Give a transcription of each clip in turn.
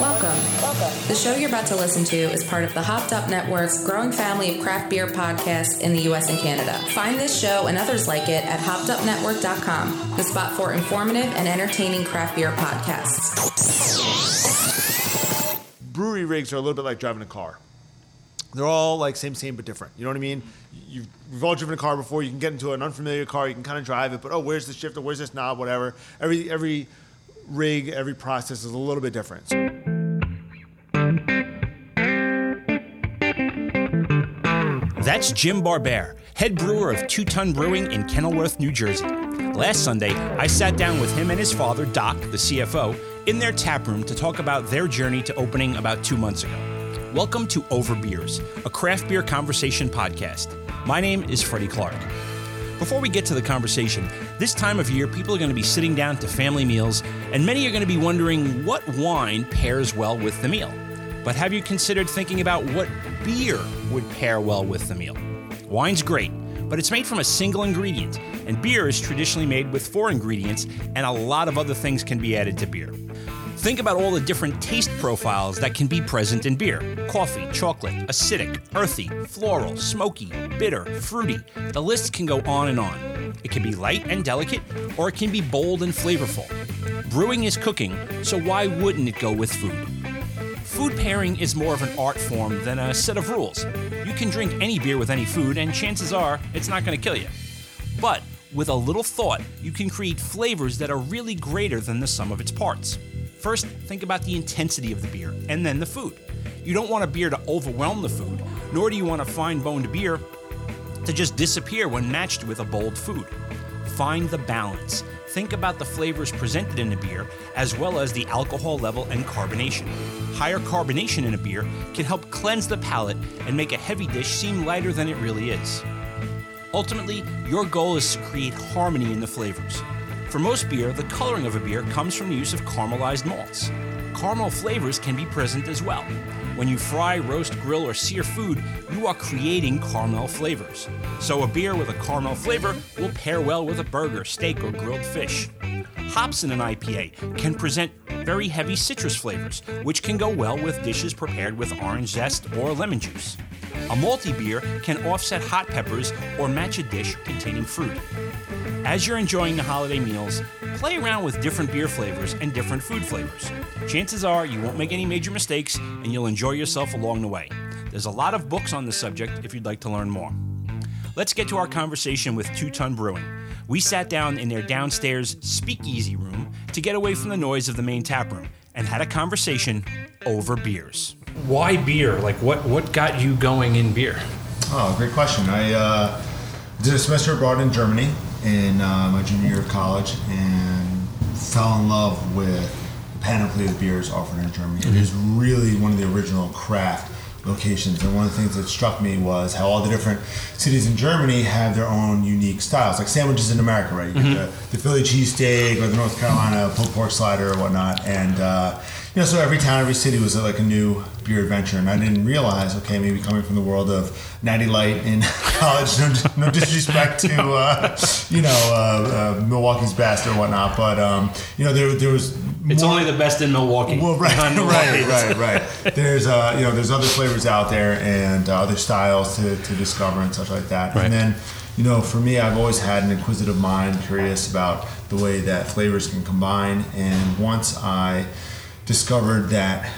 Welcome. The show you're about to listen to is part of the Hopped Up Network's growing family of craft beer podcasts in the US and Canada. Find this show and others like it at hoppedupnetwork.com, the spot for informative and entertaining craft beer podcasts. brewery rigs are a little bit like driving a car. They're all like same, same, but different. You know what I mean? You've, we've all driven a car before. You can get into an unfamiliar car. You can kind of drive it, but oh, where's the shifter? Where's this knob? Whatever. Every every rig, every process is a little bit different. That's Jim Barber, head brewer of Two Ton Brewing in Kenilworth, New Jersey. Last Sunday, I sat down with him and his father, Doc, the CFO, in their tap room to talk about their journey to opening about two months ago. Welcome to Over Beers, a craft beer conversation podcast. My name is Freddie Clark. Before we get to the conversation, this time of year, people are going to be sitting down to family meals, and many are going to be wondering what wine pairs well with the meal. But have you considered thinking about what beer would pair well with the meal? Wine's great, but it's made from a single ingredient, and beer is traditionally made with four ingredients, and a lot of other things can be added to beer. Think about all the different taste profiles that can be present in beer coffee, chocolate, acidic, earthy, floral, smoky, bitter, fruity. The list can go on and on. It can be light and delicate, or it can be bold and flavorful. Brewing is cooking, so why wouldn't it go with food? Food pairing is more of an art form than a set of rules. You can drink any beer with any food, and chances are it's not going to kill you. But with a little thought, you can create flavors that are really greater than the sum of its parts. First, think about the intensity of the beer, and then the food. You don't want a beer to overwhelm the food, nor do you want a fine boned beer to just disappear when matched with a bold food. Find the balance. Think about the flavors presented in a beer, as well as the alcohol level and carbonation. Higher carbonation in a beer can help cleanse the palate and make a heavy dish seem lighter than it really is. Ultimately, your goal is to create harmony in the flavors. For most beer, the coloring of a beer comes from the use of caramelized malts. Caramel flavors can be present as well. When you fry, roast, grill, or sear food, you are creating caramel flavors. So a beer with a caramel flavor will pair well with a burger, steak, or grilled fish. Hops in an IPA can present very heavy citrus flavors, which can go well with dishes prepared with orange zest or lemon juice. A malty beer can offset hot peppers or match a dish containing fruit. As you're enjoying the holiday meals, play around with different beer flavors and different food flavors. Chances are you won't make any major mistakes and you'll enjoy yourself along the way. There's a lot of books on the subject if you'd like to learn more. Let's get to our conversation with Two Ton Brewing. We sat down in their downstairs speakeasy room to get away from the noise of the main tap room and had a conversation over beers. Why beer? Like, what, what got you going in beer? Oh, great question. I uh, did a semester abroad in Germany in uh, my junior year of college and fell in love with the panoply of beers offered in Germany. It is really one of the original craft locations. And one of the things that struck me was how all the different cities in Germany have their own unique styles, like sandwiches in America, right? You get the, the Philly cheesesteak or the North Carolina pulled pork slider or whatnot. And, uh, you know, so every town, every city was like a new beer adventure. And I didn't realize, okay, maybe coming from the world of Natty Light in college, no, no disrespect to, uh, you know, uh, uh, Milwaukee's best or whatnot, but, um, you know, there, there was It's only the best in Milwaukee. well, right, right, right, right. There's, uh, you know, there's other flavors out there and uh, other styles to, to discover and such like that. Right. And then, you know, for me, I've always had an inquisitive mind, curious about the way that flavors can combine. And once I discovered that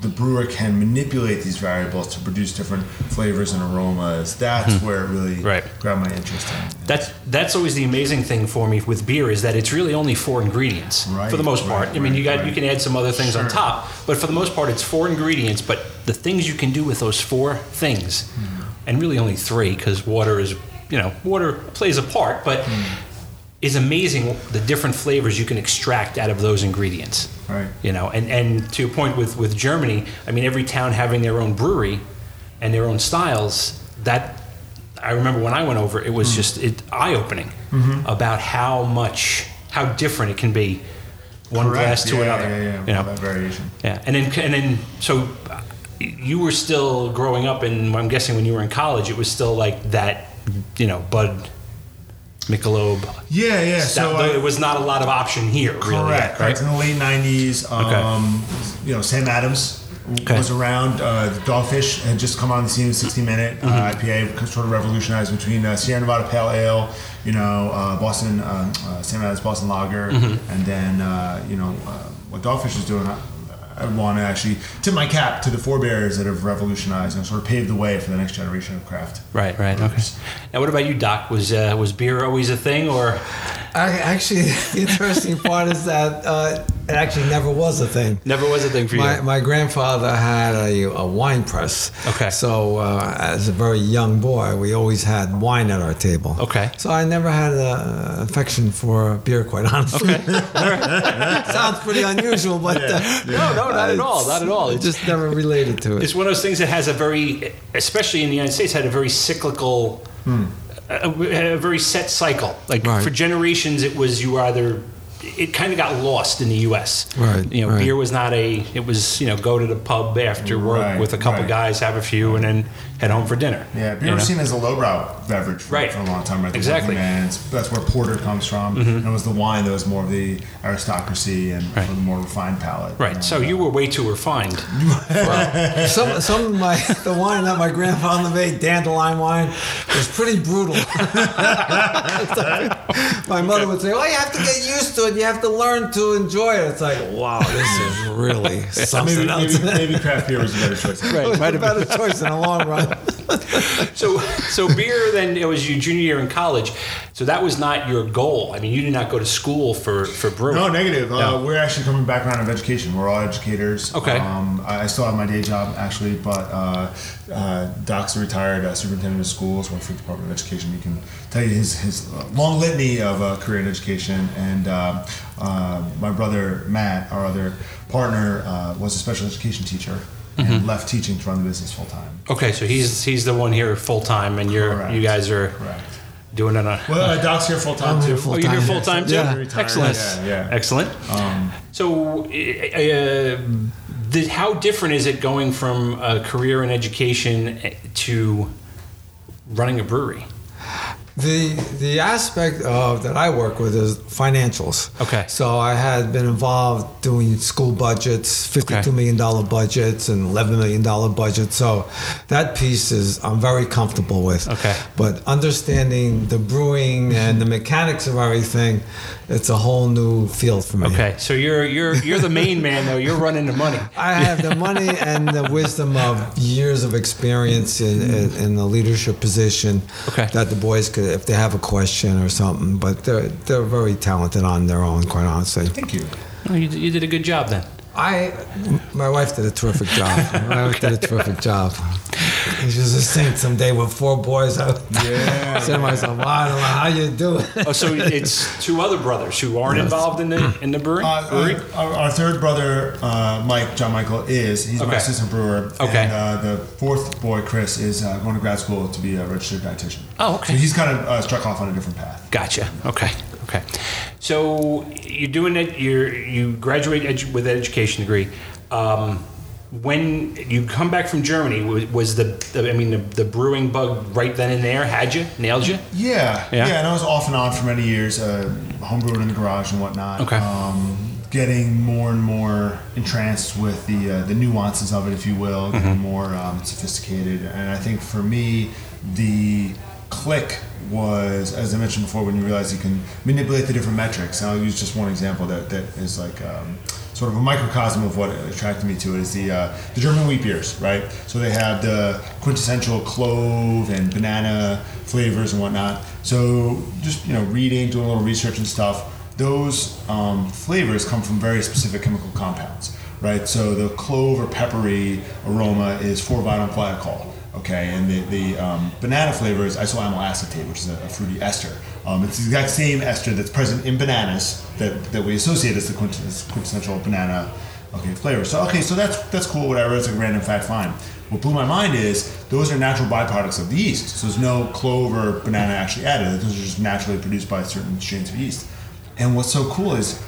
the brewer can manipulate these variables to produce different flavors and aromas, that's where it really Hmm. Right. grabbed my interest in. That's that's always the amazing thing for me with beer is that it's really only four ingredients Right, for the most part. right, I mean, you got you can add some other things on top, but for the most part, it's four ingredients. But the things you can do with those four things, Hmm. and really only three because water is you know water plays a part, but Hmm. Is amazing the different flavors you can extract out of those ingredients. Right. You know, and and to your point with with Germany, I mean, every town having their own brewery and their own styles. That I remember when I went over, it was just it eye opening Mm-hmm. about how much how different it can be one Correct. glass to yeah, another. Yeah, yeah, You know, that variation. yeah, and then and then so uh, you were still growing up, and I'm guessing when you were in college, it was still like that, you know, Bud. Michelob. Yeah, yeah. So I- there was not a lot of option here, really. Correct. Right? Correct. In the late '90s, um, you know, Sam Adams Okay. was around. Uh, the Dogfish Head just come on the scene. 60 minute Mm-hmm. uh, IPA sort of revolutionized between uh, Sierra Nevada Pale Ale, you know, uh, Boston um, uh, Sam Adams Boston Lager, Mm-hmm. and then uh, you know uh, what Dogfish is doing. I, want to actually tip my cap to the forebears that have revolutionized and sort of paved the way for the next generation of craft. Right, right. Okay. Now, what about you, Doc? Was uh, was beer always a thing, or I, actually, the interesting part is that uh, it actually never was a thing. never was a thing for you? My, my grandfather had a, a wine press. Okay. So uh, as a very young boy, we always had wine at our table. Okay. So I never had an affection for beer, quite honestly. Okay. Sounds pretty unusual, but uh, No, no, not at all, not at all. I It's- just never related to it. It's one of those things that has a very, especially in the United States, had a very cyclical, a, a very set cycle. Like Right. for generations, it was you either. It kind of got lost in the U.S. Right, You know, right. beer was not a. It was you know go to the pub after work Right, with a couple right. guys, have a few, and then head home for dinner. Yeah, beer you was know? seen as a lowbrow beverage for, Right. for a long time. Right? Exactly. working man's- that's where porter comes from. And it was the wine that was more of the aristocracy and Right. for the more refined palate. Right. And, So uh, you were way too refined. some some of my the wine that my grandfather made, dandelion wine, was pretty brutal. my mother would say, "Oh, you have to get used to it. You have to learn to enjoy it." It's like, wow, this is really something maybe, else. maybe, maybe craft beer was a better choice. Right. It was might a have been. better choice in the long run. So, so beer. Then it was your junior year in college. So that was not your goal. I mean, you did not go to school for for brewing. No, negative. No. Uh, we're actually coming background of education. We're all educators. Okay. Um, I still have my day job actually, but uh, uh, Doc's a retired uh, superintendent of schools, worked for the Department of Education. He can tell you his his long litany of uh, career in education. And uh, uh, my brother Matt, our other partner, uh, was a special education teacher Mm-hmm. and left teaching to run the business full time. Okay, so he's he's the one here full time, and you're Correct. you guys are Correct. doing it on. Well, uh, Doc's here full time too. here full- Oh, you're here Full-time, too. yeah. Excellent. yeah, yeah. Excellent. Um, So, uh, uh, the, how different is it going from a career in education to running a brewery? The the aspect of that I work with is financials. Okay. So I had been involved doing school budgets, fifty-two Okay. million dollar budgets and eleven million dollar budgets. So that piece is I'm very comfortable with. Okay. But understanding the brewing and the mechanics of everything, it's a whole new field for me. Okay, so you're you're you're the main man though. You're running the money. I have the money and the wisdom of years of experience in, in, in the leadership position Okay. that the boys could, if they have a question or something, but they're, they're very talented on their own, quite honestly. thank you. Oh, you, you did a good job then. I, my wife did a terrific job. My wife did a terrific job. She's a saint someday with four boys. I Yeah. said to myself, well, I don't know how you do it. Oh, so it's two other brothers who aren't involved in the in the brewery. Uh, brewery? our, our third brother, uh, Mike, John Michael, is. He's Okay. my assistant brewer. Okay. And uh, the fourth boy, Chris, is uh, going to grad school to be a registered dietitian. Oh, okay. So he's kind of uh, struck off on a different path. Gotcha. Okay. Okay. So you're doing it. You're you graduate edu- with an education degree. Um, when you come back from Germany, was, was the, the I mean the, the brewing bug right then and there had you nailed you? Yeah, Yeah. yeah, and I was off and on for many years, uh, homebrewing in the garage and whatnot. Okay. Um, getting more and more entranced with the uh, the nuances of it, if you will, getting more um, sophisticated. And I think for me, the click was, as I mentioned before, when you realize you can manipulate the different metrics. And I'll use just one example that, that is like. Um, Sort of a microcosm of what attracted me to it is the uh, the German wheat beers, right? So they have the quintessential clove and banana flavors and whatnot. So just you know, reading, doing a little research and stuff, those um, flavors come from very specific chemical compounds, right? So the clove or peppery aroma is 4-vinyl guaiacol, okay, and the, the um, banana flavor is isoamyl acetate, which is a, a fruity ester. Um, it's the exact same ester that's present in bananas that, that we associate as the quintessential banana okay flavor. So okay, so that's that's cool, whatever. It's a random fact, fine. What blew my mind is those are natural byproducts of the yeast. So there's no clove or banana actually added. Those are just naturally produced by certain strains of yeast. And what's so cool is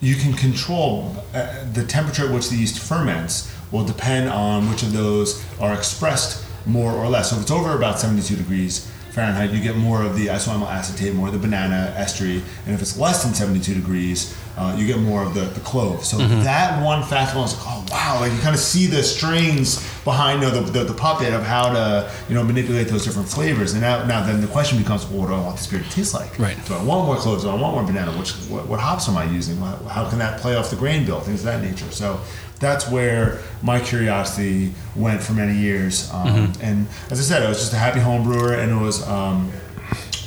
you can control uh, the temperature at which the yeast ferments will depend on which of those are expressed more or less. So if it's over about 72 degrees, Fahrenheit, you get more of the isoamyl acetate, more of the banana estery, and if it's less than 72 degrees, uh, you get more of the, the clove. So that one factor, I was like, oh wow, like you kind of see the strings behind you know, the, the, the puppet of how to you know manipulate those different flavors. And now, now then the question becomes, well, what do I want this beer to taste like? Right. Do I want more cloves? Do I want more banana? Which what, what hops am I using? How can that play off the grain bill? Things of that nature. So that's where my curiosity went for many years. Um, And as I said, I was just a happy home brewer, and it was um,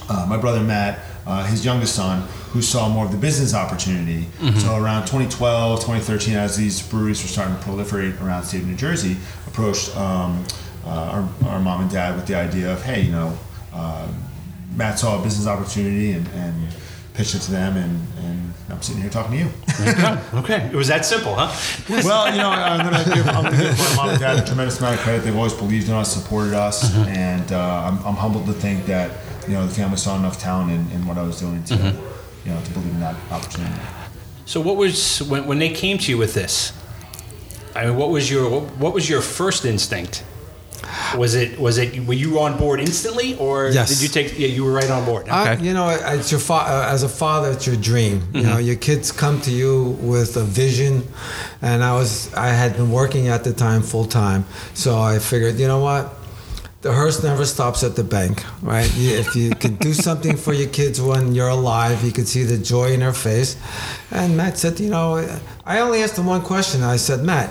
uh, my brother Matt, uh, his youngest son, who saw more of the business opportunity. So around 2012, 2013, as these breweries were starting to proliferate around the state of New Jersey, approached um, uh, our, our mom and dad with the idea of, hey, you know, uh, Matt saw a business opportunity and, and pitched it to them, and, and I'm sitting here talking to you. okay, it was that simple, huh? well, you know, I'm going to give, I'm gonna give my mom and dad a tremendous amount of credit. They've always believed in us, supported us, and uh, I'm, I'm humbled to think that you know the family saw enough talent in, in what I was doing to you know to believe in that opportunity. So what was when, when they came to you with this? I mean, what was your what, what was your first instinct? Was it was it were you on board instantly, or Yes. did you take? Yeah, you were right on board. Okay. I, you know, it's your fa- uh, as a father, it's your dream. You know, your kids come to you with a vision, and I was I had been working at the time full time, so I figured, you know what, the hearse never stops at the bank, right? You, if you can do something for your kids when you're alive, you can see the joy in their face. And Matt said, you know, I only asked him one question. I said, Matt,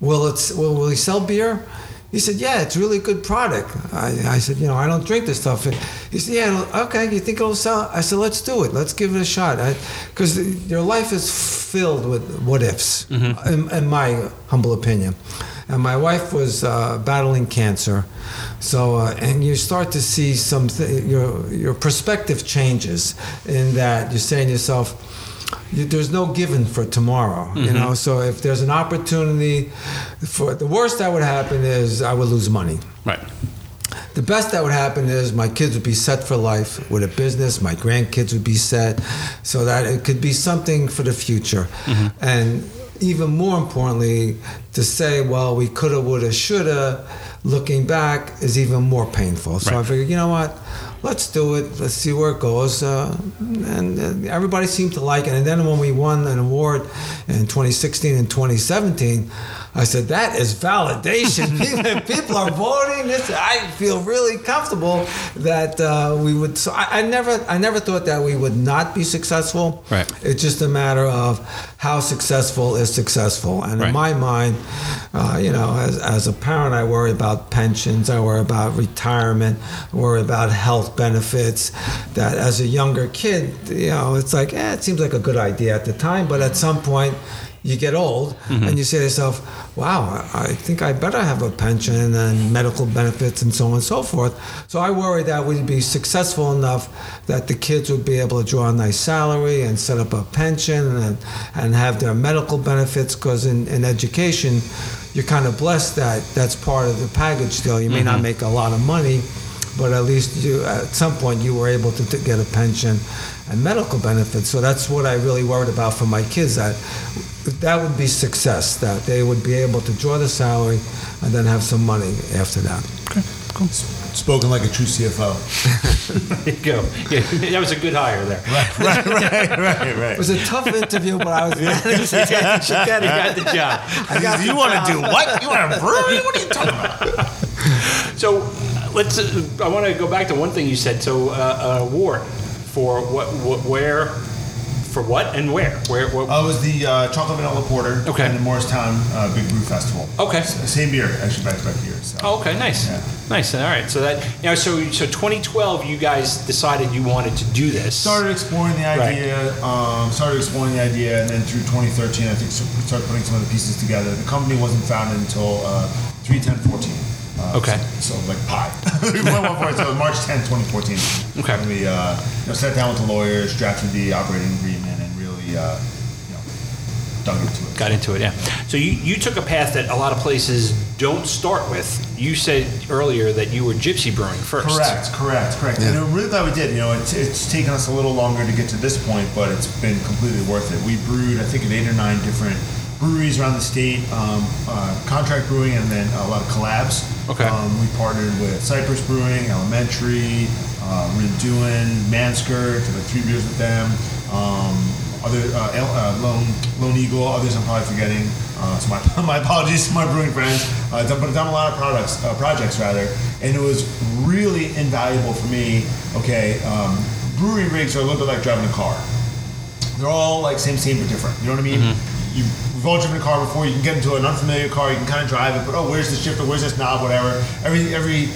will it will, will he sell beer? He said, yeah, it's a really good product. I, I said, you know, I don't drink this stuff. And he said, yeah, okay, you think it'll sell? I said, let's do it. Let's give it a shot. Because your life is filled with what ifs, in, in my humble opinion. And my wife was uh, battling cancer. So, uh, and you start to see some, th- your, your perspective changes in that you're saying to yourself, you, there's no given for tomorrow, you mm-hmm. know. So if there's an opportunity, for the worst that would happen is I would lose money. Right. The best that would happen is my kids would be set for life with a business. My grandkids would be set, so that it could be something for the future. Mm-hmm. And even more importantly, to say, well, we coulda, woulda, shoulda, looking back is even more painful. So I figured, you know what? Let's do it. Let's see where it goes. Uh, and uh, everybody seemed to like it. And then when we won an award in 2016 and 2017, I said, that is validation. People- People are voting. This, I feel really comfortable that uh, we would. So I, I never, I never thought that we would not be successful. Right. It's just a matter of how successful is successful. And Right. in my mind, uh, you know, as, as a parent, I worry about pensions. I worry about retirement. I worry about health benefits. That as a younger kid, you know, it's like, eh, it seems like a good idea at the time, but at some point. You get old and mm-hmm. you say to yourself, wow, I think I better have a pension and medical benefits and so on and so forth. So I worry that we'd be successful enough that the kids would be able to draw a nice salary and set up a pension and, and have their medical benefits because in, in education, you're kind of blessed that that's part of the package deal. You may not mm-hmm. make a lot of money, but at least you, at some point you were able to, to get a pension and medical benefits. So that's what I really worried about for my kids that that would be success, that they would be able to draw the salary and then have some money after that. Okay, cool. Spoken like a true CFO. There you go. Yeah, that was a good hire there. right, right, right, right. It was a tough interview, but I was managed to get She got, he got the job. I got you the want to do what? You want to brewery? What are you talking about? So let's. Uh, I want to go back to one thing you said. So uh, an award for what, what, where, for what, and where? Where? what Uh, it was the uh, chocolate vanilla porter Okay. in the Morristown uh, Big Brew Festival. Okay. S- Same beer, actually, back to back years. So. Oh, okay, nice, Yeah. nice. All right, so that you know, so so 2012, you guys decided you wanted to do this. Started exploring the Right. idea. Um, started exploring the idea, and then through 2013, I think started putting some of the pieces together. The company wasn't founded until uh, 31014. Uh, Okay. So, so like pie. we went one for it. So March 10, 2014. Okay. And we uh, you know, sat down with the lawyers, drafted the operating agreement, and really uh, you know, dug into it. Got into it, yeah. So you, you took a path that a lot of places don't start with. You said earlier that you were gypsy brewing first. Correct, correct, correct. And I'm really glad we did. You know, it's, it's taken us a little longer to get to this point, but it's been completely worth it. We brewed, I think, at eight or nine different breweries around the state, um, uh, contract brewing, and then a lot of collabs. Okay. Um, we partnered with Cypress Brewing, Elementary, uh, Rinn Duin, Manskirt, did like three beers with them. Um, other uh, El- uh, Lone, Lone Eagle, others I'm probably forgetting. Uh, so my, my apologies to my brewing friends. Uh, done, but I've done a lot of products, uh, projects rather, and it was really invaluable for me. Okay, um, brewery rigs are a little bit like driving a car they're all like same, same but different. You know what I mean? You, we've all a car before. You can get into an unfamiliar car. You can kind of drive it, but oh, where's the shifter? Where's this knob? Whatever. Every every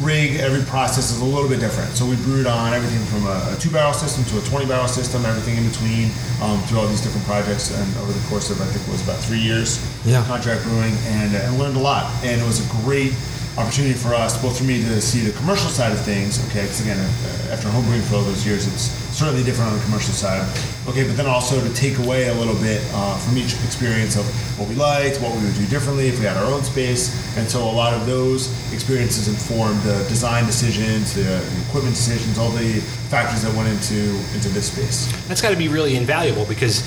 rig, every process is a little bit different. So we brewed on everything from a, a two barrel system to a twenty barrel system, everything in between, um, through all these different projects, and over the course of I think it was about three years, Yeah. contract brewing, and, uh, and learned a lot. And it was a great opportunity for us, both for me to see the commercial side of things. Okay, because again, uh, after home brewing for all those years, it's certainly different on the commercial side. Okay, but then also to take away a little bit uh, from each experience of what we liked, what we would do differently if we had our own space, and so a lot of those experiences informed the design decisions, the, equipment decisions, all the factors that went into into this space. That's got to be really invaluable because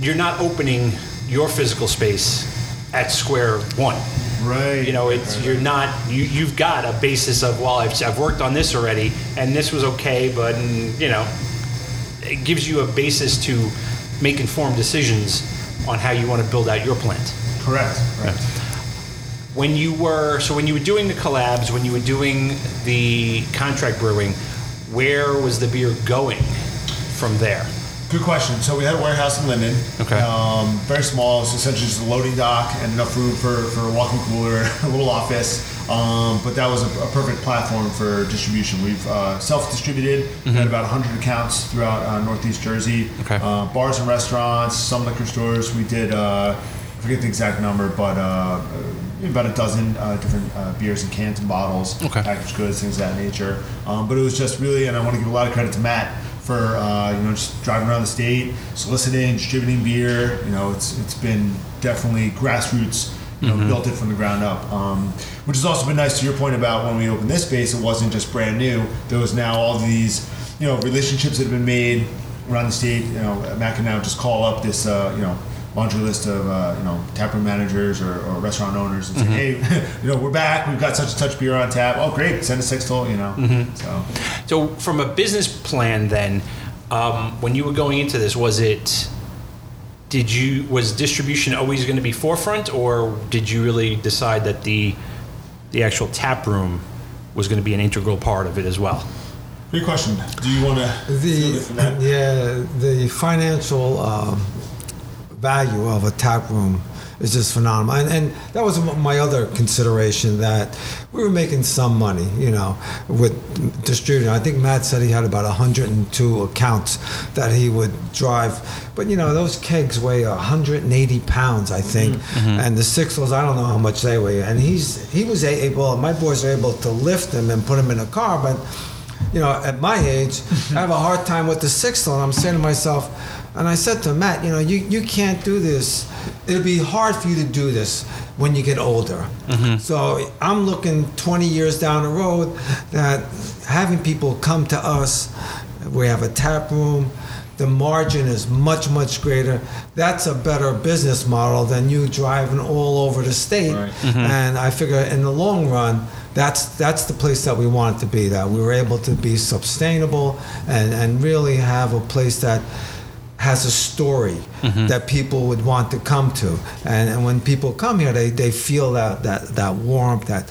you're not opening your physical space at square one. Right. You know, it's you're not you you've got a basis of well, I've, I've worked on this already, and this was okay, but you know, it gives you a basis to make informed decisions on how you want to build out your plant. correct. Correct. When you were so when you were doing the collabs, when you were doing the contract brewing, where was the beer going from there? Good question. So we had a warehouse in Linden. Okay. Um, very small. It's essentially just a loading dock and enough room for, for a walk-in cooler, a little office. Um, but that was a, a perfect platform for distribution. We've uh, self-distributed. We had about 100 accounts throughout uh, Northeast Jersey. Okay. Uh, bars and restaurants, some liquor stores. We did. Uh, I forget the exact number, but uh, about a dozen uh, different uh, beers and cans and bottles, Okay. packaged goods, things of that nature. Um, but it was just really, and I want to give a lot of credit to Matt for uh, you know just driving around the state, soliciting, distributing beer. You know, it's it's been definitely grassroots. You know, built it from the ground up, um, which has also been nice. To your point about when we opened this space, it wasn't just brand new. There was now all these you know relationships that have been made around the state. You know, Matt can now just call up this uh, you know laundry list of uh, you know taproom managers or, or restaurant owners and say, hey, you know, we're back. We've got such and such beer on tap. Oh, great! Send a sixtel. You know, so. So, from a business plan, then, um, when you were going into this, was it? Did you was distribution always going to be forefront, or did you really decide that the the actual tap room was going to be an integral part of it as well? Good question. Do you want to the yeah the financial um, value of a tap room is just phenomenal. And, and that was my other consideration that we were making some money you know with distributing. I think matt said he had about 102 accounts that he would drive. But you know those kegs weigh 180 pounds i think. Mm-hmm. Mm-hmm. And the sixtels i don't know how much they weigh. And he's he was able my boys are able to lift them and put them in a car. But you know, at my age, I have a hard time with the sixth and I'm saying to myself, and I said to Matt, you know, you, you can't do this. It'll be hard for you to do this when you get older. Mm-hmm. So I'm looking 20 years down the road that having people come to us, we have a tap room, the margin is much, much greater. That's a better business model than you driving all over the state. Right. Mm-hmm. And I figure in the long run, that's that's the place that we want it to be. That we were able to be sustainable and and really have a place that has a story that people would want to come to. And, and when people come here, they, they feel that, that, that warmth, that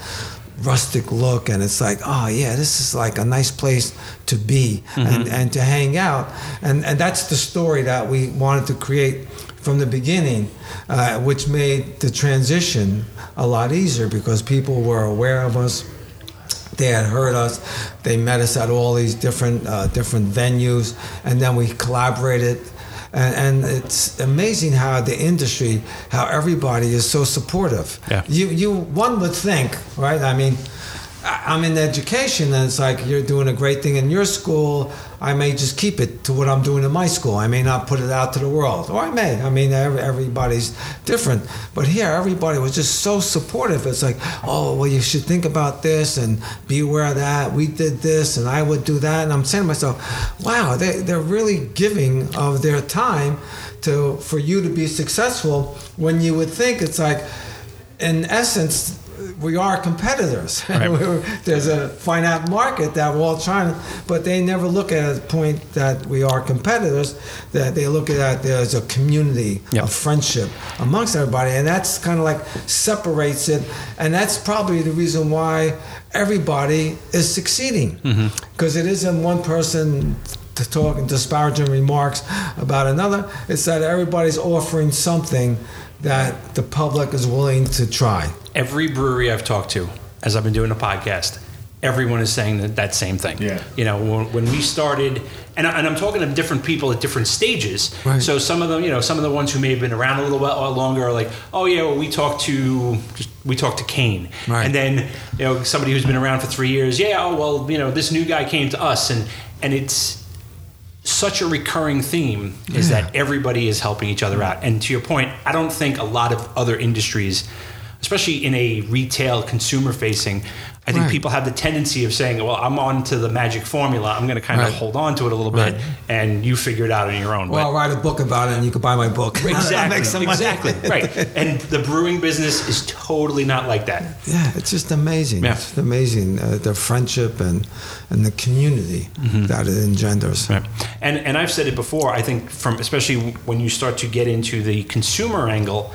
rustic look. And it's like, oh, yeah, this is like a nice place to be and, and to hang out. And, and that's the story that we wanted to create from the beginning, uh, which made the transition a lot easier because people were aware of us they had heard us. They met us at all these different uh, different venues, and then we collaborated. And, and it's amazing how the industry, how everybody is so supportive. Yeah. You you one would think, right? I mean, I'm in education, and it's like you're doing a great thing in your school. I may just keep it to what I'm doing in my school. I may not put it out to the world, or I may. I mean, everybody's different. But here, everybody was just so supportive. It's like, oh, well, you should think about this and be aware of that. We did this, and I would do that. And I'm saying to myself, wow, they, they're really giving of their time to for you to be successful. When you would think it's like, in essence, we are competitors. Right. There's a finite market that we're all trying to, but they never look at the point that we are competitors. That they look at there's a community Yep. of friendship amongst everybody, and that's kind of like separates it. And that's probably the reason why everybody is succeeding, mm-hmm. because it isn't one person to talk and disparaging remarks about another. It's that everybody's offering something that the public is willing to try. Every brewery I've talked to, as I've been doing a podcast, everyone is saying that, that same thing. Yeah. You know, when, when we started, and, I, and I'm talking to different people at different stages. Right. So some of them, you know, some of the ones who may have been around a little bit longer are like, oh yeah, well, we talked to just, we talked to Kane, Right. and then you know somebody who's been around for three years, yeah, oh well, you know, this new guy came to us, and and it's such a recurring theme is Yeah. that everybody is helping each other out. And to your point, I don't think a lot of other industries, especially in a retail consumer facing, I think Right. people have the tendency of saying, "Well, I'm on to the magic formula. I'm going to kind Right. of hold on to it a little Right. bit, and you figure it out on your own." Well, I'll write a book about it, and you can buy my book. Exactly, make some money. exactly, right. And the brewing business is totally not like that. Yeah, it's just amazing. Yeah. It's amazing uh, the friendship and and the community that it engenders. Right. And and I've said it before. I think from especially when you start to get into the consumer angle,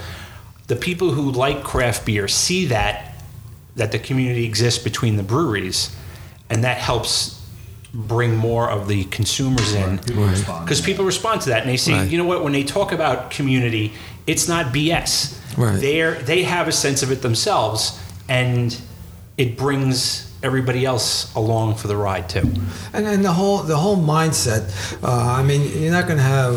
the people who like craft beer see that that the community exists between the breweries, and that helps bring more of the consumers in People respond. because people respond to that and they see Right. you know what when they talk about community it's not bs Right. they're they have a sense of it themselves and it brings everybody else along for the ride too And and the whole the whole mindset. Uh, I mean, you're not going to have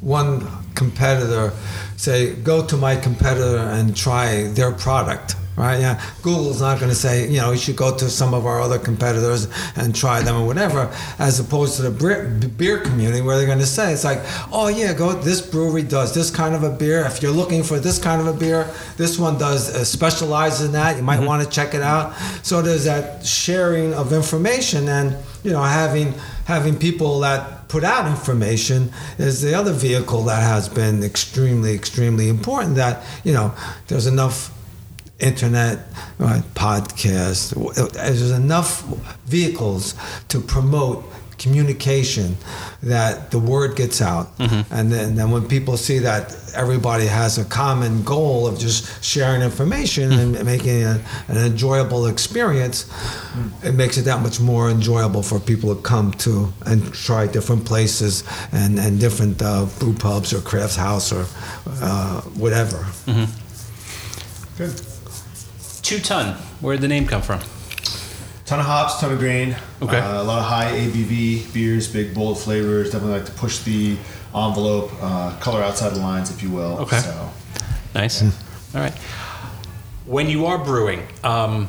one competitor say, "Go to my competitor and try their product." Right? Yeah. Google's not going to say, you know, you should go to some of our other competitors and try them or whatever, as opposed to the beer community where they're going to say, it's like, oh yeah, go. This brewery does this kind of a beer. If you're looking for this kind of a beer, this one does uh, specializes in that. You might want to check it out. So there's that sharing of information and you know having having people that put out information is the other vehicle that has been extremely extremely important that you know there's enough internet uh, podcast. There's enough vehicles to promote communication that the word gets out. And then, then when people see that everybody has a common goal of just sharing information and making a, an enjoyable experience it makes it that much more enjoyable for people to come to and try different places and, and different uh, brew pubs or crafts house or uh, whatever. Good. Two ton Where did the name come from Ton of hops, ton of grain. Okay. Uh, a lot of high ABV beers, big bold flavors. Definitely like to push the envelope, uh, color outside the lines, if you will. Okay. So, Nice. All right. When you are brewing, um,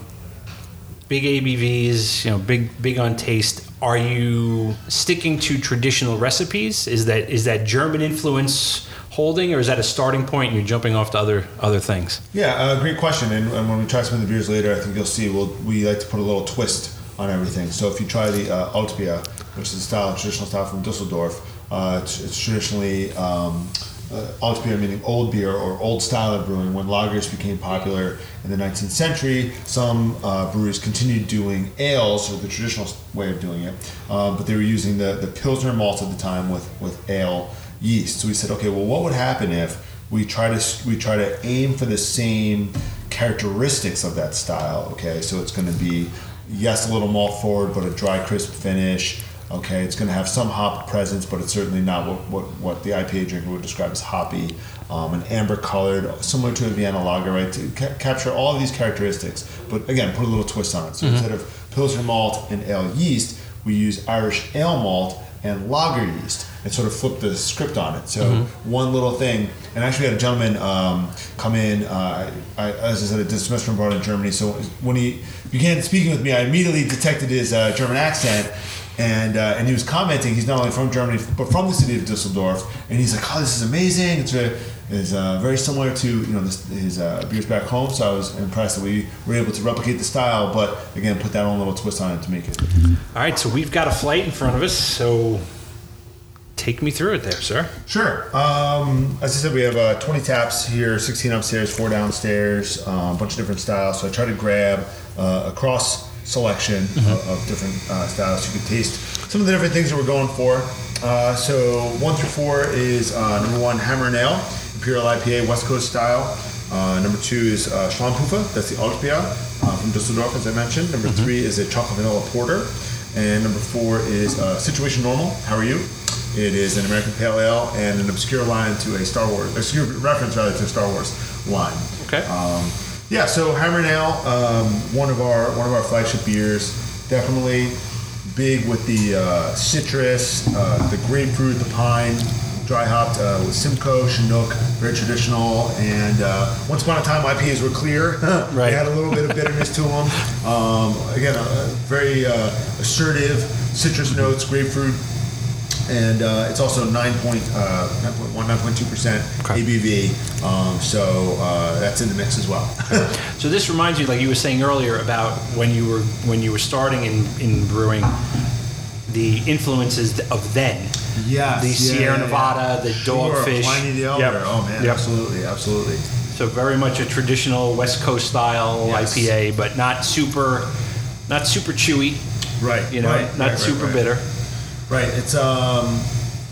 big ABVs, you know, big big on taste. Are you sticking to traditional recipes? Is that is that German influence holding, or is that a starting point and you're jumping off to other other things? yeah, uh, great question. And, and when we try some of the beers later, I think you'll see we'll, we like to put a little twist on everything. So if you try the uh, Altbier, which is a style, traditional style from Dusseldorf, uh, it's, it's traditionally um, uh, Altbier meaning old beer or old style of brewing. When lagers became popular in the 19th century, some uh, breweries continued doing ales, or the traditional way of doing it, uh, but they were using the, the Pilsner malt at the time with, with ale yeast. So we said, okay, well, what would happen if we try to we try to aim for the same characteristics of that style? Okay, so it's going to be yes, a little malt forward, but a dry, crisp finish. Okay, it's going to have some hop presence, but it's certainly not what, what, what the IPA drinker would describe as hoppy. Um, an amber colored, similar to a Vienna lager, right? To ca- capture all of these characteristics, but again, put a little twist on it. So instead of Pilsner malt and ale yeast, we use Irish ale malt and lager yeast and sort of flip the script on it. So Mm-hmm. one little thing, and actually had a gentleman um, come in. Uh, I, as I said, I did a semester abroad in Germany. So when he began speaking with me, I immediately detected his uh, German accent. And, uh, and he was commenting. He's not only from Germany, but from the city of Düsseldorf. And he's like, "Oh, this is amazing! It's very, is uh, very similar to you know this, his uh, beers back home." So I was impressed that we were able to replicate the style, but again, put that own little twist on it to make it. All right, so we've got a flight in front of us. So take me through it there, sir. Sure. Um, as I said, we have uh, 20 taps here, 16 upstairs, four downstairs, uh, a bunch of different styles. So I try to grab uh, a cross selection of, of different uh, styles. You can taste some of the different things that we're going for. Uh, so one through four is uh, number one, Hammer and Ale, Imperial IPA, West Coast style. Uh, number two is uh, Schlammpuffer, that's the Altbier uh, from Düsseldorf, as I mentioned. Number three is a chocolate vanilla porter. And number four is uh, Situation Normal, How Are You? It is an American Pale Ale and an obscure line to a Star Wars, obscure reference rather to a Star Wars line. Okay. Um, yeah, so Hammer and Ale, um, one of our one of our flagship beers, definitely big with the uh, citrus, uh, the grapefruit, the pine, dry hopped uh, with Simcoe, Chinook, very traditional. And uh, once upon a time, IPAs were clear. Right. they had a little bit of bitterness to them. Um, again, very uh, assertive citrus notes, grapefruit, and uh, it's also 9 point, uh, 9.1, 9.2% Okay. ABV. Um, so uh, that's in the mix as well. So this reminds me, like you were saying earlier, about when you were when you were starting in, in brewing, the influences of then. Yes, The yeah, Sierra yeah, Nevada, the Sure, Dogfish. Pliny the Elder. Yep. Oh man, Yep. absolutely, absolutely. So very much a traditional West Coast style Yes. IPA, but not super, not super chewy. Right. You know, right, not right, right, super right. bitter. Right. It's um,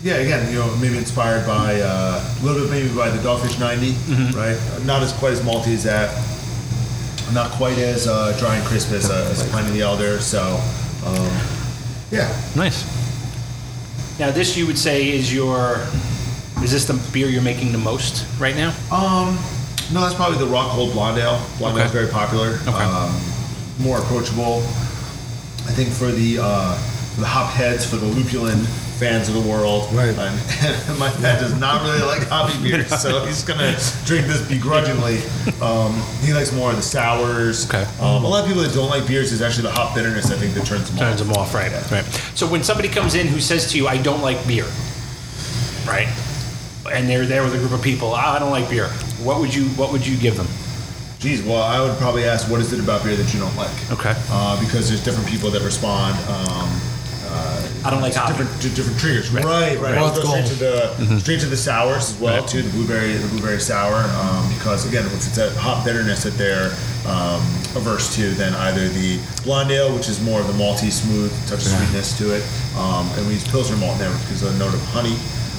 yeah. Again, you know, maybe inspired by uh, a little bit maybe by the Dogfish 90, Mm-hmm. right? Not as quite as malty as that. Not quite as uh, dry and crisp as, uh, as Pliny the Elder. So, um, yeah. Nice. Now this you would say is your, is this the beer you're making the most right now? Um, no, that's probably the Rock Gold Blonde Ale. Blonde Ale is Okay. very popular. Okay. Um, more approachable. I think for the uh, for the hop heads, for the lupulin fans of the world. Right. And my dad does not really like hoppy beers, so he's gonna drink this begrudgingly. Um, he likes more of the sours. Okay. Um, a lot of people that don't like beers is actually the hop bitterness. I think that turns them Turns off. them off, right? Right. So when somebody comes in who says to you, "I don't like beer," right, and they're there with a group of people, oh, "I don't like beer," what would you what would you give them? Geez, well, I would probably ask, what is it about beer that you don't like? Okay. Uh, because there's different people that respond. Um, I don't like hoppy. different different triggers. Right, right. Right. Would go straight to the straight to the sours as well Right. too. The blueberry, the blueberry sour, um, because again, if it's a hop bitterness that they're um, averse to, then either the blonde ale, which is more of the malty, smooth touch of sweetness to it, um, and we use pilsner malt there, which gives a note of honey,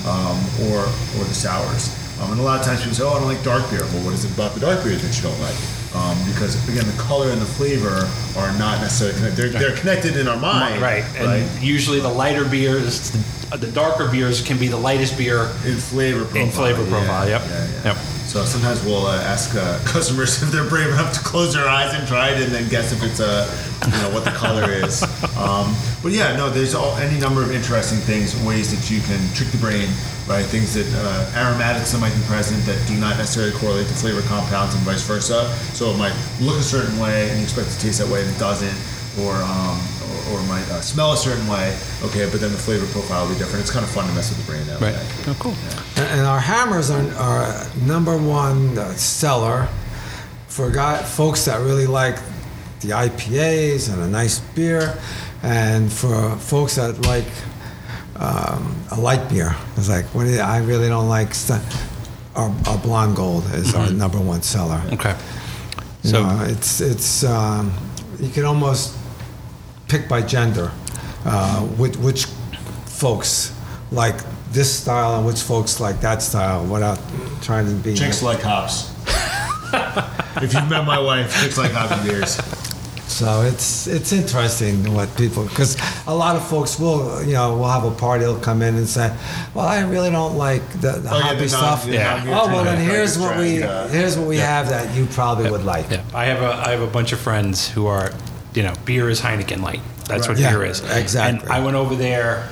um, or or the sours. Um, and a lot of times people say, "Oh, I don't like dark beer." Well, what is it about the dark beers that you don't like? Um, because again, the color and the flavor are not necessarily connected. They're, they're connected in our mind, Right. And right? usually the lighter beers, the, the darker beers can be the lightest beer. In flavor profile. In flavor profile, yep. Yeah, yeah. Yep. So sometimes we'll uh, ask uh, customers if they're brave enough to close their eyes and try it, and then guess if it's a, you know, what the color is. Um, but yeah, no, there's all, any number of interesting things, ways that you can trick the brain, right? Things that uh, aromatics that might be present that do not necessarily correlate to flavor compounds and vice versa. So it might look a certain way, and you expect it to taste that way, and it doesn't, or um, or, or might uh, smell a certain way. Okay, but then the flavor profile will be different. It's kind of fun to mess with the brain that way. Oh, cool. And, and our hammers are, are number one uh, seller for guy, folks that really like the IPAs and a nice beer, and for folks that like um, a light beer. It's like, what you, I really don't like. St- our, our blonde gold is our number one seller. Okay. You So know, it's it's um, you can almost pick by gender uh, which, which folks like this style and which folks like that style without trying to be. Chicks like hops. if you've met my wife, chicks like hoppy beers. So it's it's interesting what people because a lot of folks will you know we'll have a party they'll come in and say, well I really don't like the, the Oh, yeah, hoppy the stuff. the Yeah. Oh well, drink, then here's the what we uh, here's what we have that you probably would like. yeah, I have a I have a bunch of friends who are, you know, beer is Heineken light. That's what Yeah, beer is. exactly. And I went over there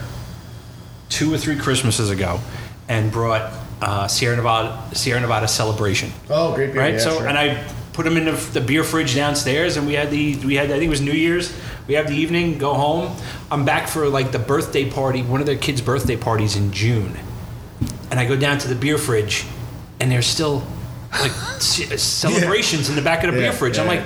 two or three Christmases ago and brought uh, Sierra Nevada Sierra Nevada Celebration. Oh, great beer. right? Yeah, so sure. and I put them in the, the beer fridge downstairs, and we had the we had I think it was New Year's. We have the evening, go home. I'm back for like the birthday party, one of their kids' birthday parties in June, and I go down to the beer fridge, and there's still like ce- celebrations in the back of the Yeah, beer fridge. yeah, I'm like,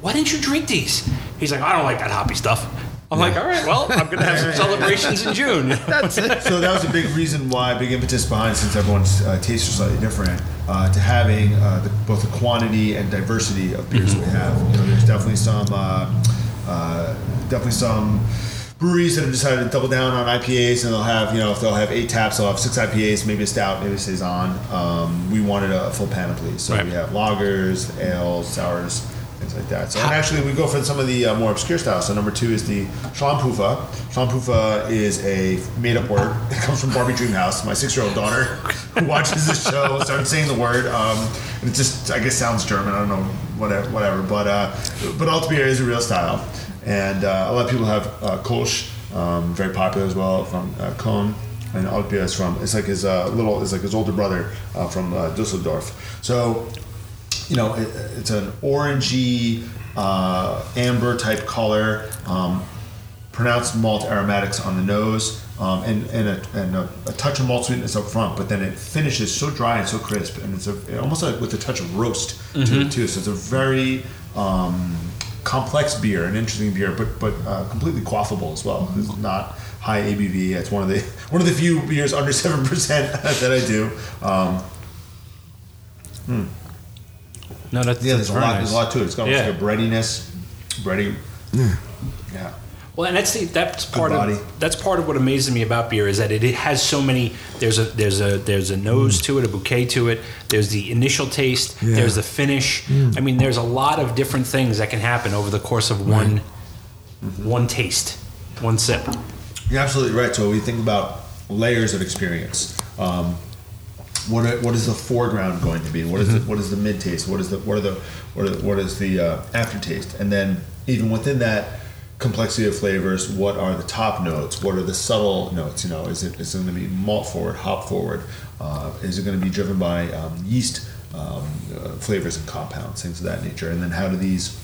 why didn't you drink these? He's like, I don't like that hoppy stuff. I'm like, all right, well, I'm gonna have some celebrations in June. That's it. So that was a big reason why, big impetus behind, since everyone's uh, tastes are slightly different, uh, to having uh, the, both the quantity and diversity of beers that we have. You know, there's definitely some, uh, uh, definitely some breweries that have decided to double down on IPAs, and they'll have, you know, if they'll have eight taps, they'll have six IPAs, maybe a stout, maybe a saison. Um, we wanted a full panoply, so Right. we have lagers, ales, sours. Things like that. So, and actually, we go for some of the uh, more obscure styles. So, number two is the Schlampufa. Schlampufa is a made-up word. It comes from Barbie Dreamhouse. My six-year-old daughter, who watches this show, started saying the word, um, and it just, I guess, sounds German. I don't know, whatever, whatever. But uh, but Altbier is a real style, and uh, a lot of people have uh, Kolsch, um, very popular as well from uh. And Altbier is from it's like his uh, little, it's like his older brother uh, from uh, Dusseldorf. So you know, it, it's an orangey, uh, amber type color, um, pronounced malt aromatics on the nose, um, and, and, a, and a, a touch of malt sweetness up front, but then it finishes so dry and so crisp, and it's a, almost like with a touch of roast to it too. So it's a very um, complex beer, an interesting beer, but but uh, completely quaffable as well. It's not high ABV. It's one of the one of the few beers under seven percent that I do. Um, No, that's, yeah, that's there's a lot. nice. There's a lot to it. It's got Yeah. like a breadiness, bready. Yeah. Well, and that's the, that's part of that's part of what amazes me about beer is that it, it has so many. There's a there's a there's a nose mm. to it, a bouquet to it. There's the initial taste. Yeah. There's the finish. Mm. I mean, there's a lot of different things that can happen over the course of one mm-hmm. one taste, one sip. You're absolutely right. So we think about layers of experience. Um, what are, what is the foreground going to be? What is the, what is the mid taste? What is the what are the what, are, what is the uh, aftertaste? And then even within that complexity of flavors, what are the top notes? What are the subtle notes? You know, is it is it going to be malt forward, hop forward? Uh, is it going to be driven by um, yeast um, uh, flavors and compounds, things of that nature? And then how do these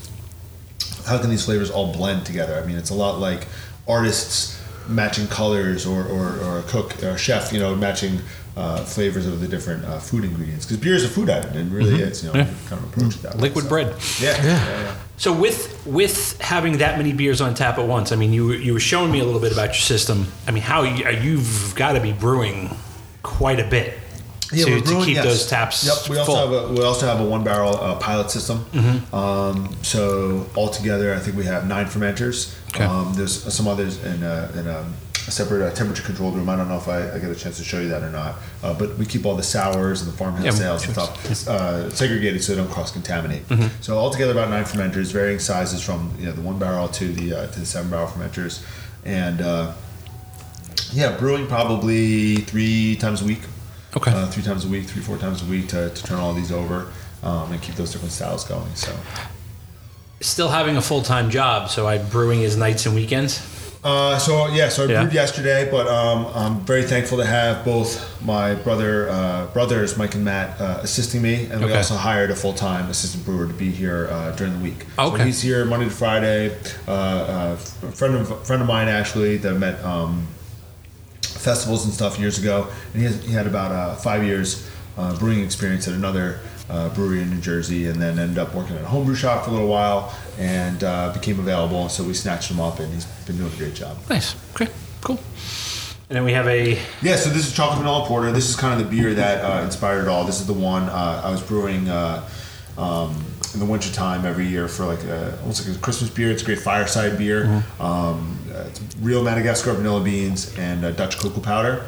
how can these flavors all blend together? I mean, it's a lot like artists matching colors or, or, or a cook or a chef, you know, matching uh, flavors of the different uh, food ingredients. Because beer is a food item, and it really is. You know, Yeah. you kind of approach it that way. Liquid So- bread. Yeah, yeah, yeah. So with with having that many beers on tap at once, I mean, you were- you were showing me a little bit about your system. I mean, how you, you've got to be brewing quite a bit Yeah, to, we're to keep yes. those taps Yep, we also full. have a we also have a one barrel uh, pilot system. Mm-hmm. Um, so altogether, I think we have nine fermenters. Okay. Um, there's some others in a, in a, a separate uh, temperature controlled room. I don't know if I, I get a chance to show you that or not. Uh, but we keep all the sours and the farmhouse Yeah, sales and stuff uh, segregated so they don't cross contaminate. Mm-hmm. So altogether, about nine fermenters, varying sizes from you know the one barrel to the uh, to the seven barrel fermenters, and uh, yeah, brewing probably three times a week Okay. uh, three times a week, three four times a week to, to turn all these over um, and keep those different styles going. So, Still having a full time job, so I brewing is nights and weekends. Uh, so yeah, so I Yeah. brewed yesterday, but um, I'm very thankful to have both my brother uh, brothers Mike and Matt uh, assisting me, and we Okay. also hired a full time assistant brewer to be here uh, during the week. So Okay. he's here Monday to Friday. Uh, uh, a friend of friend of mine actually that I met. Um, festivals and stuff years ago, and he, has, he had about uh, five years uh, brewing experience at another uh, brewery in New Jersey, and then ended up working at a homebrew shop for a little while, and uh, became available. So we snatched him up, and he's been doing a great job. Nice. Okay. Cool. And then we have a Yeah, so this is chocolate vanilla porter. This is kind of the beer that uh, inspired it all. This is the one uh, I was brewing uh, um, in the wintertime every year for like a, almost like a Christmas beer. It's a great fireside beer. Um, uh, it's real Madagascar vanilla beans and uh, Dutch cocoa powder.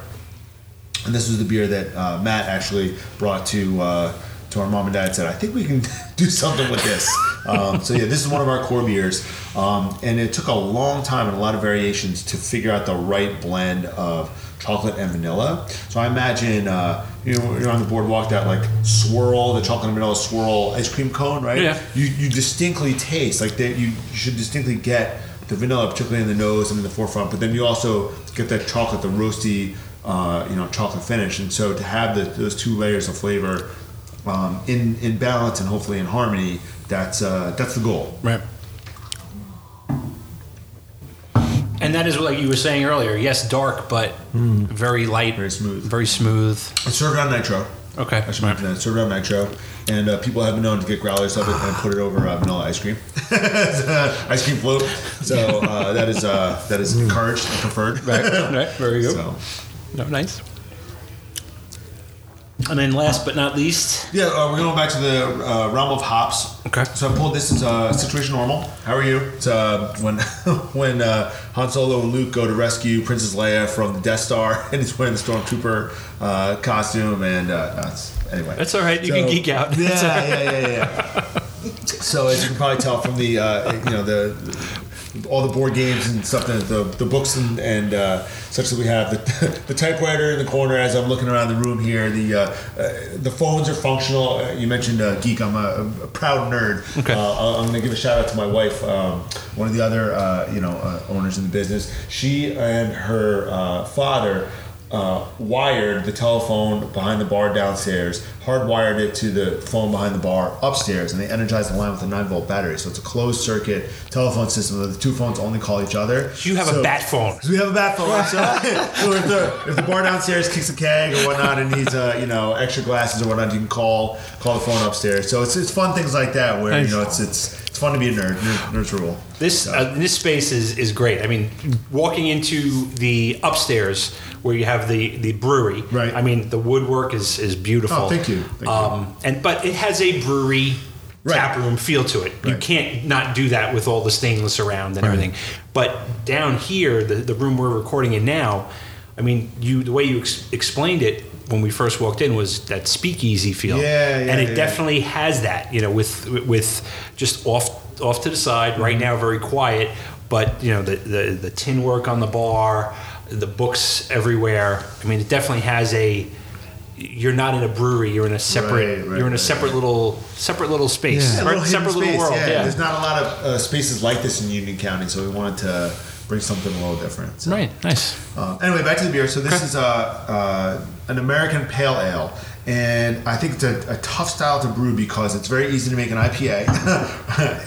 And this was the beer that uh, Matt actually brought to uh, to our mom and dad. Said, "I think we can do something with this." um, so yeah, this is one of our core beers, um, and it took a long time and a lot of variations to figure out the right blend of chocolate and vanilla. So I imagine uh, you know you're on the boardwalk that like swirl, the chocolate and vanilla swirl ice cream cone, right? Yeah. You you distinctly taste like that. You, you should distinctly get the vanilla, particularly in the nose and in the forefront, but then you also get that chocolate, the roasty uh, you know, chocolate finish. And so to have the, those two layers of flavor um, in in balance and hopefully in harmony, that's uh, that's the goal. Right. And that is like you were saying earlier. Yes, dark, but very light, Very smooth. very smooth. I serve it on nitro. Okay. I should mention that. Serve it on nitro, and uh, people have been known to get growlers of it and put it over uh, vanilla ice cream, ice cream float. So uh, that is uh, that is encouraged and preferred. Right. right. Very good. So No, nice. And then last but not least, yeah, uh, we're going back to the uh, realm of hops. Okay. So I pulled this is uh, situation normal. How are you? It's uh, when when uh, Han Solo and Luke go to rescue Princess Leia from the Death Star, and he's wearing the stormtrooper uh, costume, and uh, that's anyway. That's all right. You can geek out. Yeah, That's all yeah, yeah, yeah. so as you can probably tell from the uh, you know the all the board games and stuff that the, the books and, and uh, such that we have. The, the typewriter in the corner as I'm looking around the room here the uh, uh, the phones are functional. Uh, you mentioned uh, geek I'm a, a proud nerd. Okay. uh, I'm gonna give a shout out to my wife um, one of the other uh, you know uh, owners in the business. She and her uh, father uh, wired the telephone behind the bar downstairs, hardwired it to the phone behind the bar upstairs, and they energized the line with a 9 volt battery. So it's a closed circuit telephone system where the two phones only call each other. You have a bat phone. so we have a bat phone. So, so if, the, if the bar downstairs kicks a keg or whatnot and needs uh, you know extra glasses or whatnot, you can call call the phone upstairs. So it's, it's fun things like that where Nice. you know it's it's it's fun to be a nerd. Nerd- Nerds rule. This So- uh, this space is, is great. I mean, walking into the upstairs where you have the, the brewery. Right. I mean, the woodwork is, is beautiful. Oh, thank you. Thank you. um, And but it has a brewery Right. tap room feel to it. You can't not do that with all the stainless around and everything. But down here, the, the room we're recording in now, I mean, you the way you ex- explained it when we first walked in was that speakeasy feel. Yeah, yeah, And it yeah. definitely has that. You know, with with just off off to the side Mm-hmm. right now, very quiet. But you know, the, the the tin work on the bar, the books everywhere. I mean, it definitely has a. You're not in a brewery. You're in a separate. Right, right, you're in a separate right. little separate little space. Yeah. Yeah, a little separate little space, world. Yeah. Yeah. There's not a lot of uh, spaces like this in Union County, so we wanted to bring something a little different. So. Right. Nice. Uh, anyway, back to the beer. So this Okay. is uh, uh, an American Pale Ale, and I think it's a, a tough style to brew because it's very easy to make an IPA.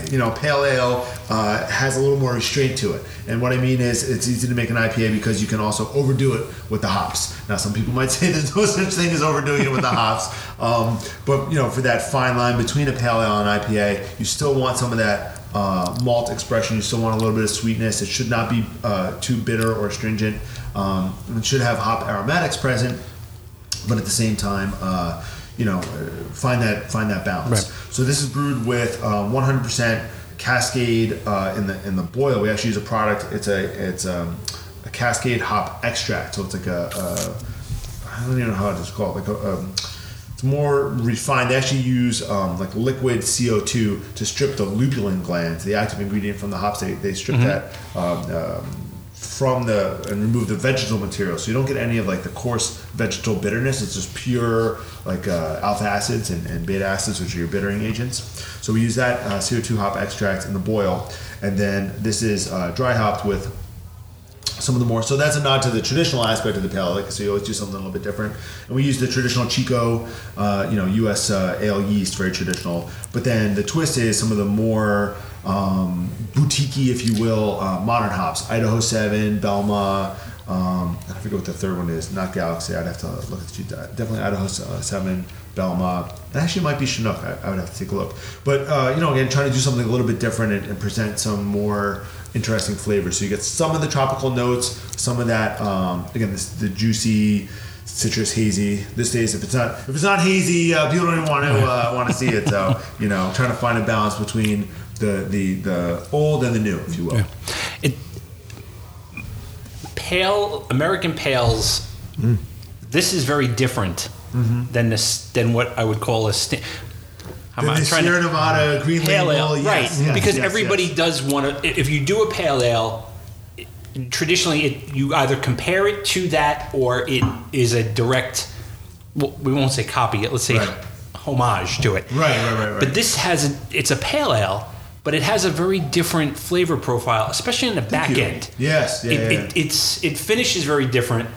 you know, Pale Ale uh, has a little more restraint to it, and what I mean is it's easy to make an IPA because you can also overdo it with the hops. Now, some people might say there's no such thing as overdoing it with the hops, um, but you know, for that fine line between a Pale Ale and IPA, you still want some of that uh, malt expression. You still want a little bit of sweetness. It should not be uh, too bitter or astringent. Um, it should have hop aromatics present, but at the same time, uh, you know, uh, find that find that balance. Right. So this is brewed with um, 100% Cascade uh, in the in the boil. We actually use a product. It's a it's um, a Cascade hop extract. So it's like a, a I don't even know how to call it. Like a, um, it's more refined. They actually use um, like liquid CO2 to strip the lupulin glands, the active ingredient from the hops. They, they strip that um, um, from the and remove the vegetal material, so you don't get any of like the coarse vegetal bitterness. It's just pure like uh, alpha acids and, and beta acids, which are your bittering agents. So we use that uh, CO2 hop extract in the boil, and then this is uh, dry hopped with some of the more. So that's a nod to the traditional aspect of the pale ale. So you always do something a little bit different. And we use the traditional Chico, uh, you know, U.S. Uh, ale yeast, very traditional. But then the twist is some of the more um, boutiquey, if you will, uh, modern hops. Idaho Seven, Belma. Um, I forget what the third one is. Not Galaxy. I'd have to look at the sheet. Definitely Idaho uh, Seven, Belma. It actually might be Chinook. I, I would have to take a look. But uh, you know, again, trying to do something a little bit different and, and present some more interesting flavors. So you get some of the tropical notes, some of that. Um, again, this, the juicy citrus hazy. This days, if it's not if it's not hazy, uh, people don't even want to uh, want to see it. So you know, trying to find a balance between the the the old and the new, if you will. It pale American pales. Mm. This is very different than this than what I would call a. St- I'm, trying to- Sierra Nevada Green pale ale, Label, right? yes, yes, because yes, everybody yes. does want to. If you do a pale ale, it- traditionally it, you either compare it to that or it is a direct. Well, we won't say copy it. Let's say Right. homage to it. Right, right, right, right. But this has a, it's a pale ale, but it has a very different flavor profile, especially in the back you. end. Yes, yeah, it, yeah, It, it's it finishes very different.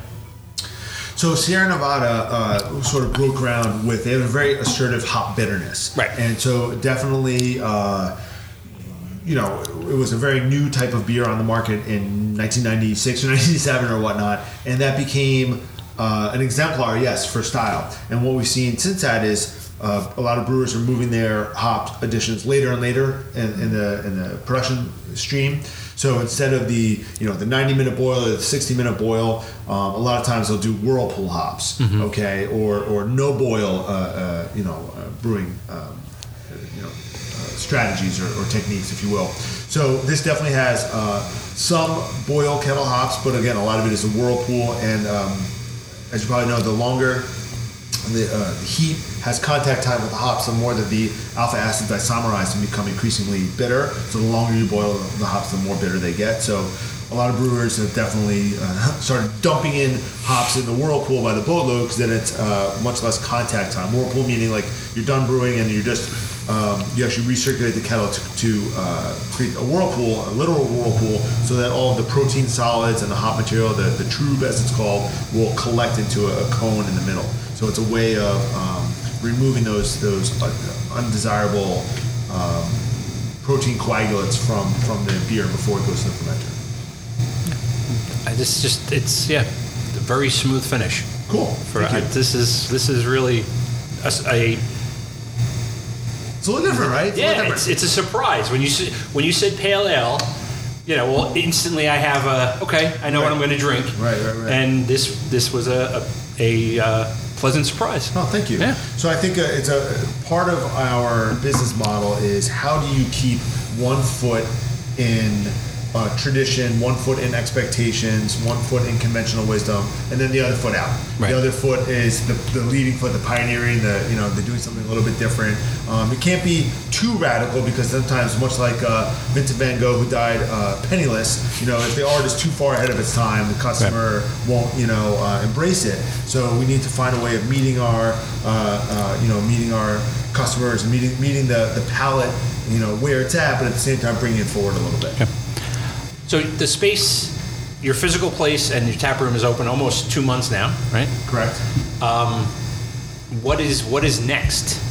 So Sierra Nevada uh, sort of broke ground with they have a very assertive hop bitterness, Right. And so definitely, uh, you know, it was a very new type of beer on the market in 1996 or 1997 or whatnot, and that became uh, an exemplar, yes, for style. And what we've seen since that is. Uh, a lot of brewers are moving their hop additions later and later in, in the in the production stream. So instead of the you know the 90 minute boil or the 60 minute boil, um, a lot of times they'll do whirlpool hops, okay, or or no boil, uh, uh, you know, uh, brewing. Um, you know, uh, strategies or, or techniques, if you will. So this definitely has uh, some boil kettle hops, but again, a lot of it is a whirlpool. And um, as you probably know, the longer the, uh, the heat has contact time with the hops, the more that the alpha acids isomerize and become increasingly bitter. So the longer you boil the hops, the more bitter they get. So a lot of brewers have definitely uh, started dumping in hops in the whirlpool by the boatload because then it's uh, much less contact time. Whirlpool meaning like you're done brewing and you're just um, you actually recirculate the kettle to, to uh, create a whirlpool, a literal whirlpool, so that all of the protein solids and the hop material, the, the as it's called, will collect into a, a cone in the middle. So it's a way of um, removing those those uh, undesirable um, protein coagulates from from the beer before it goes to the fermenter. I just, just it's yeah, a very smooth finish. Cool. For. I, this is this is really a, a- It's a little different, right? It's yeah, different. it's, it's a surprise when you when you said pale ale. You know, well, instantly I have a okay. I know what I'm going to drink. Right, right, right. And this this was a a, a uh, pleasant surprise. Oh, thank you. Yeah. So I think uh, it's a part of our business model is how do you keep one foot in uh, tradition, one foot in expectations, one foot in conventional wisdom, and then the other foot out. Right. The other foot is the, the leading foot, the pioneering, the you know they're doing something a little bit different. Um, it can't be too radical because sometimes, much like uh, Vincent Van Gogh, who died uh, penniless, you know, if the art is too far ahead of its time, the customer won't you know uh, embrace it. So we need to find a way of meeting our uh, uh, you know meeting our customers, meeting meeting the the palate, you know where it's at, but at the same time bringing it forward a little bit. So the space, your physical place, and your tap room is open almost two months now, right? Correct. What is what is next?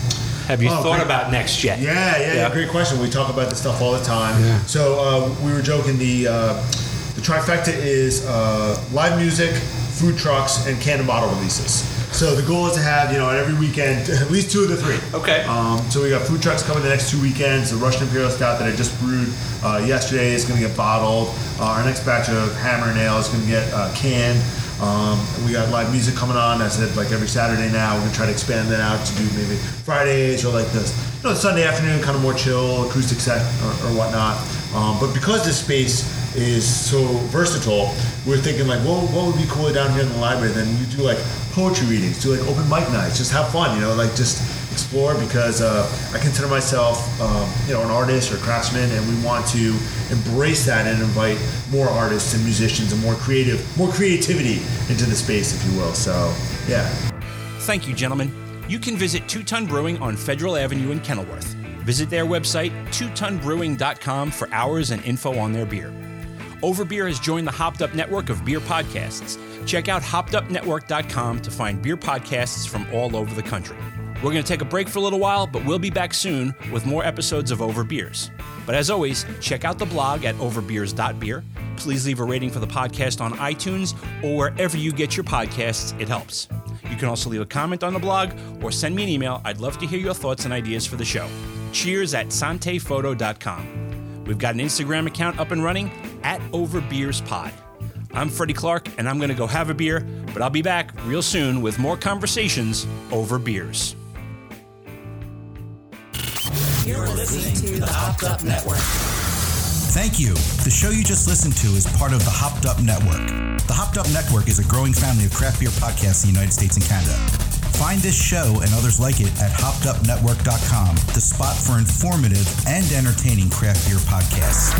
Have you Oh, thought great. about next yet? Yeah, yeah, yeah, Yeah. Great question. We talk about this stuff all the time. Yeah. So uh, we were joking. The uh, the trifecta is uh, live music, food trucks, and can and bottle releases. So the goal is to have you know every weekend at least two of the three. Okay. Um, so we got food trucks coming the next two weekends. The Russian Imperial Stout that I just brewed uh, yesterday is going to get bottled. Uh, our next batch of Hammer Nail is going to get uh, canned. Um, we got live music coming on. I said like every Saturday now. We're gonna try to expand that out to do maybe Fridays or like this, you know, Sunday afternoon, kind of more chill, acoustic set or, or whatnot. Um, but because this space is so versatile, we're thinking like, well, what would be cooler down here in the library? Then you do like poetry readings, do like open mic nights, just have fun, you know, like just explore because uh, I consider myself, um, you know, an artist or craftsman, and we want to embrace that and invite more artists and musicians and more creative, more creativity into the space, if you will. So, yeah. Thank you, gentlemen. You can visit Two Ton Brewing on Federal Avenue in Kenilworth. Visit their website, twotonbrewing.com, for hours and info on their beer. Overbeer has joined the Hopped Up network of beer podcasts. Check out hoppedupnetwork.com to find beer podcasts from all over the country. We're going to take a break for a little while, but we'll be back soon with more episodes of Over Beers. But as always, check out the blog at overbeers.beer. Please leave a rating for the podcast on iTunes or wherever you get your podcasts, it helps. You can also leave a comment on the blog or send me an email. I'd love to hear your thoughts and ideas for the show. Cheers at santefoto.com. We've got an Instagram account up and running at OverBeersPod. I'm Freddie Clark, and I'm going to go have a beer, but I'll be back real soon with more conversations over beers. You're listening to the Hopped Up Network. Thank you. The show you just listened to is part of the Hopped Up Network. The Hopped Up Network is a growing family of craft beer podcasts in the United States and Canada. Find this show and others like it at hoppedupnetwork.com, the spot for informative and entertaining craft beer podcasts.